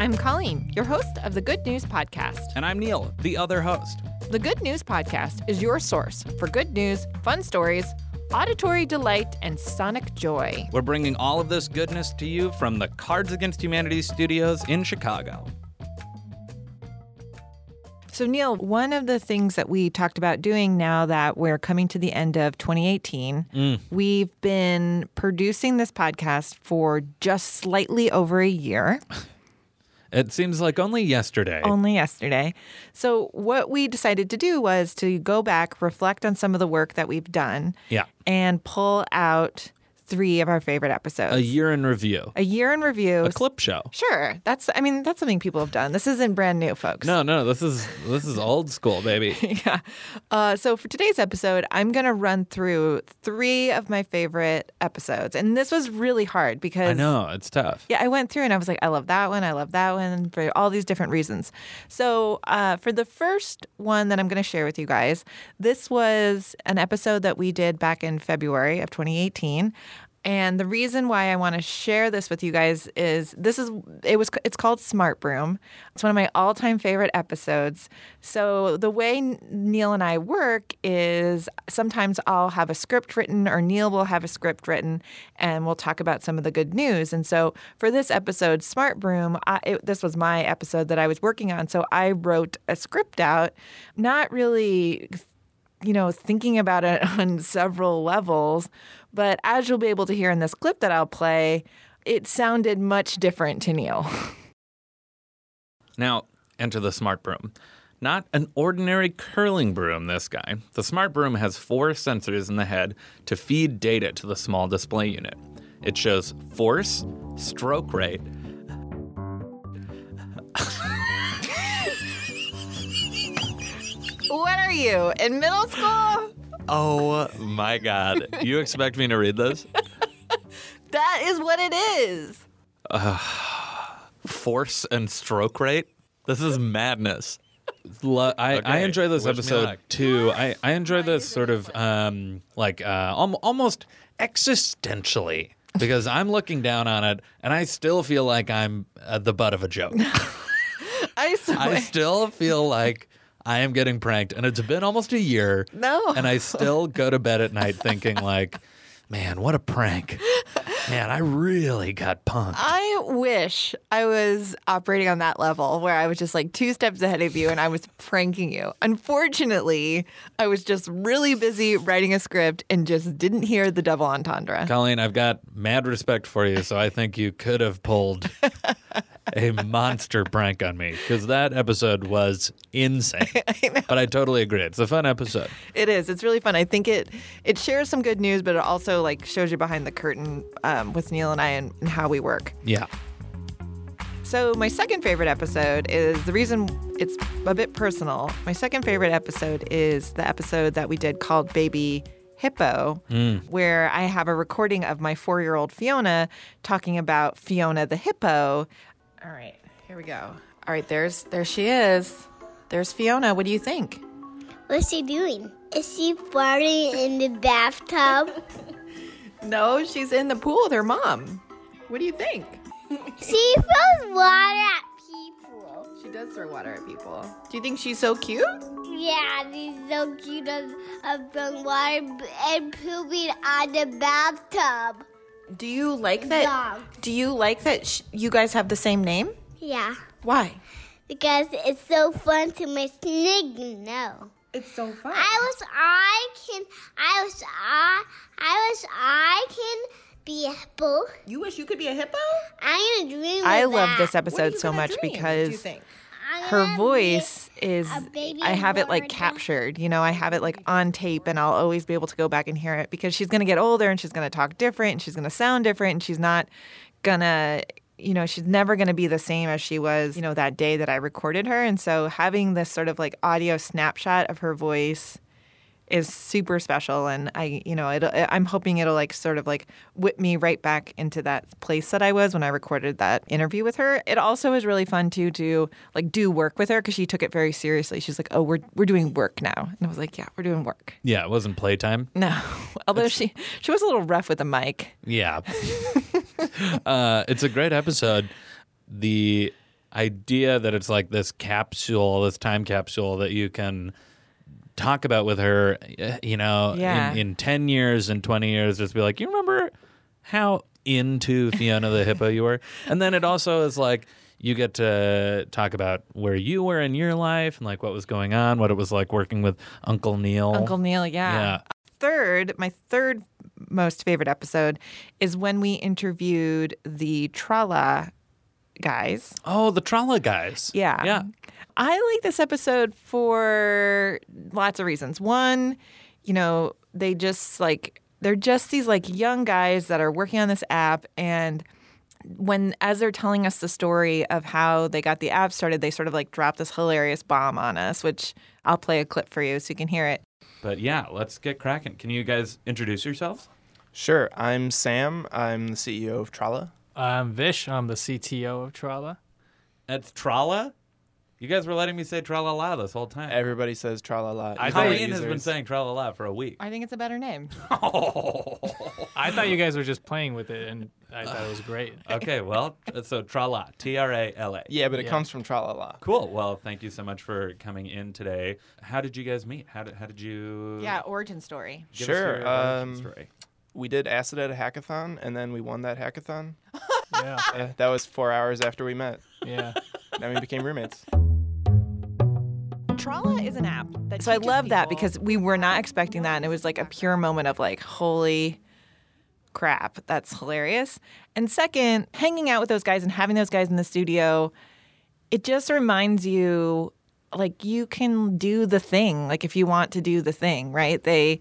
I'm Colleen, your host of the Good News Podcast. And I'm Neil, the other host. The Good News Podcast is your source for good news, fun stories, auditory delight, and sonic joy. We're bringing all of this goodness to you from the Cards Against Humanity studios in Chicago. So, Neil, one of the things that we talked about doing now that we're coming to the end of 2018, mm. we've been producing this podcast for just slightly over a year. It seems like only yesterday. only yesterday. So, what we decided to do was to go back, reflect on some of the work that we've done, Yeah. and pull out three of our favorite episodes. A year in review. A year in review. A clip show. Sure. That's I mean, that's something people have done. This isn't brand new, folks. No, no, this is this is old school, baby. yeah. Uh, so for today's episode, I'm going to run through three of my favorite episodes. And this was really hard because I know, it's tough. Yeah, I went through and I was like, I love that one. I love that one for all these different reasons. So, uh, for the first one that I'm going to share with you guys, this was an episode that we did back in February of 2018. And the reason why I want to share this with you guys is this is it was it's called Smart Broom. It's one of my all-time favorite episodes. So the way Neil and I work is sometimes I'll have a script written or Neil will have a script written and we'll talk about some of the good news. And so for this episode Smart Broom, I, it, this was my episode that I was working on. So I wrote a script out, not really you know, thinking about it on several levels. But as you'll be able to hear in this clip that I'll play, it sounded much different to Neil. Now, enter the smart broom. Not an ordinary curling broom, this guy. The smart broom has four sensors in the head to feed data to the small display unit. It shows force, stroke rate, what are you, in middle school? Oh my god. You expect me to read this? That is what it is. Force and stroke rate? This is madness. Lo- I, I enjoy this wish episode too. I, I enjoy this sort of um, like uh, al- almost existentially because I'm looking down on it and I still feel like I'm uh, the butt of a joke. I swear. I still feel like I am getting pranked and it's been almost a year. No. And I still go to bed at night thinking like, man, what a prank. Man, I really got punked. I wish I was operating on that level where I was just like two steps ahead of you and I was pranking you. Unfortunately, I was just really busy writing a script and just didn't hear the double entendre. Colleen, I've got mad respect for you, so I think you could have pulled a monster prank on me because that episode was insane. But I totally agree. It's a fun episode. It is. It's really fun. I think it it shares some good news, but it also like shows you behind the curtain um, with Neil and I and, and how we work. Yeah. So my second favorite episode is the reason it's a bit personal. My second favorite episode is the episode that we did called Baby Hippo, where I have a recording of my four-year-old Fiona talking about Fiona the hippo. All right, here we go. All right, there's there she is. There's Fiona. What do you think? What's she doing? Is she farting in the bathtub? No, she's in the pool with her mom. What do you think? she throws water at people. She does throw water at people. Do you think she's so cute? Yeah, she's so cute of, of throwing water and pooping on the bathtub. Do you like that? Dog. Do you like that sh- you guys have the same name? Yeah, Why? because it's so fun to make Snig know. It's so fun. I was I can I was I I was I can be a hippo. you wish you could be a hippo? I'm gonna dream. I of love that. this episode so much because her gonna be- voice is I have it like captured. You know, I have it like on tape and I'll always be able to go back and hear it because she's going to get older and she's going to talk different and she's going to sound different and she's not going to you know, she's never going to be the same as she was, you know, that day that I recorded her. And so having this sort of like audio snapshot of her voice is super special and i you know it, i'm hoping it'll like sort of like whip me right back into that place that i was when i recorded that interview with her it also is really fun too to like do work with her because she took it very seriously she's like oh we're, we're doing work now and i was like yeah we're doing work Yeah, it wasn't playtime. no although she she was a little rough with the mic Yeah. uh, it's a great episode. The idea that it's like this capsule, this time capsule that you can talk about with her, eh, you know, Yeah. in, in 10 years and 20 years, just be like, you remember how into Fiona the Hippo you were? And then it also is like, you get to talk about where you were in your life and like what was going on, what it was like working with Uncle Neil. Uncle Neil, yeah. Yeah. Third, my third most favorite episode is when we interviewed the Trala guys. Oh, the Trala guys. Yeah. Yeah. I like this episode for lots of reasons. One, you know, they just like they're just these like young guys that are working on this app and when as they're telling us the story of how they got the app started, they sort of like drop this hilarious bomb on us, which I'll play a clip for you so you can hear it. But yeah, let's get cracking. Can you guys introduce yourselves? Sure. I'm Sam. I'm the CEO of Trala. I'm Vish. I'm the CTO of Trala. It's Trala? You guys were letting me say Tralala this whole time. Everybody says Trala a lot. I even thought our Colleen has been users. saying Tralala for a week. I think it's a better name. I thought you guys were just playing with it, and I thought it was great. okay, well, so Trala, T R A L A. Yeah, but it Yeah. comes from Tralala. Cool. Well, thank you so much for coming in today. How did you guys meet? How did, how did you? Yeah, origin story. give us Sure, your origin um, story. We did acid at a hackathon, and then we won that hackathon. Yeah, Uh, that was four hours after we met. yeah. Then we became roommates. Trala is an app. That so I love that because we were not expecting that, and it was like a pure moment of like, holy crap, that's hilarious. And second, hanging out with those guys and having those guys in the studio, it just reminds you like you can do the thing. Like if you want to do the thing, right? They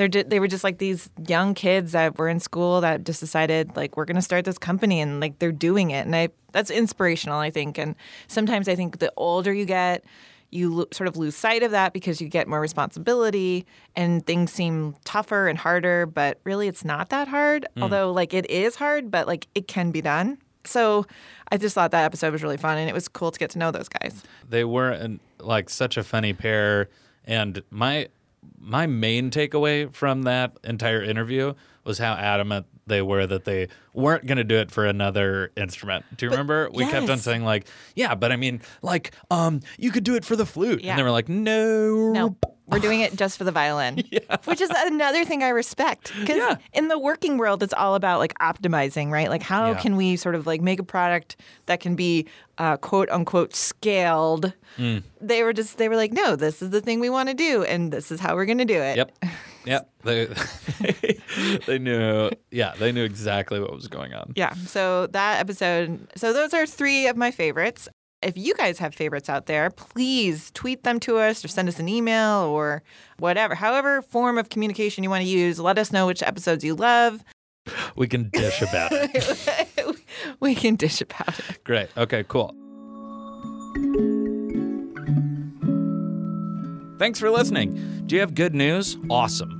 they're they were just like these young kids that were in school that just decided like we're going to start this company and like they're doing it. And I that's inspirational I think. And sometimes I think the older you get you lo- sort of lose sight of that because you get more responsibility and things seem tougher and harder. But really it's not that hard mm. although like it is hard but like it can be done. So I just thought that episode was really fun and it was cool to get to know those guys. They were an, like such a funny pair, and my my main takeaway from that entire interview was how adamant they were that they weren't going to do it for another instrument. Do you remember? We kept on saying like, yeah, but I mean, like, um, you could do it for the flute, Yeah. and they were like, no, No, we're doing it just for the violin. yeah. Which is another thing I respect. Because Yeah. in the working world, it's all about like optimizing, right? Like, how can we sort of like make a product that can be uh, quote unquote scaled? Mm. They were just, they were like, no, this is the thing we want to do, and this is how we're going to do it. Yep. Yep. They, they knew. Yeah, they knew exactly what was going on. Yeah. So that episode, so those are three of my favorites. If you guys have favorites out there, please tweet them to us or send us an email or whatever. However, form of communication you want to use, let us know which episodes you love. We can dish about it. we can dish about it. Great. Okay, cool. Thanks for listening. Do you have good news? Awesome.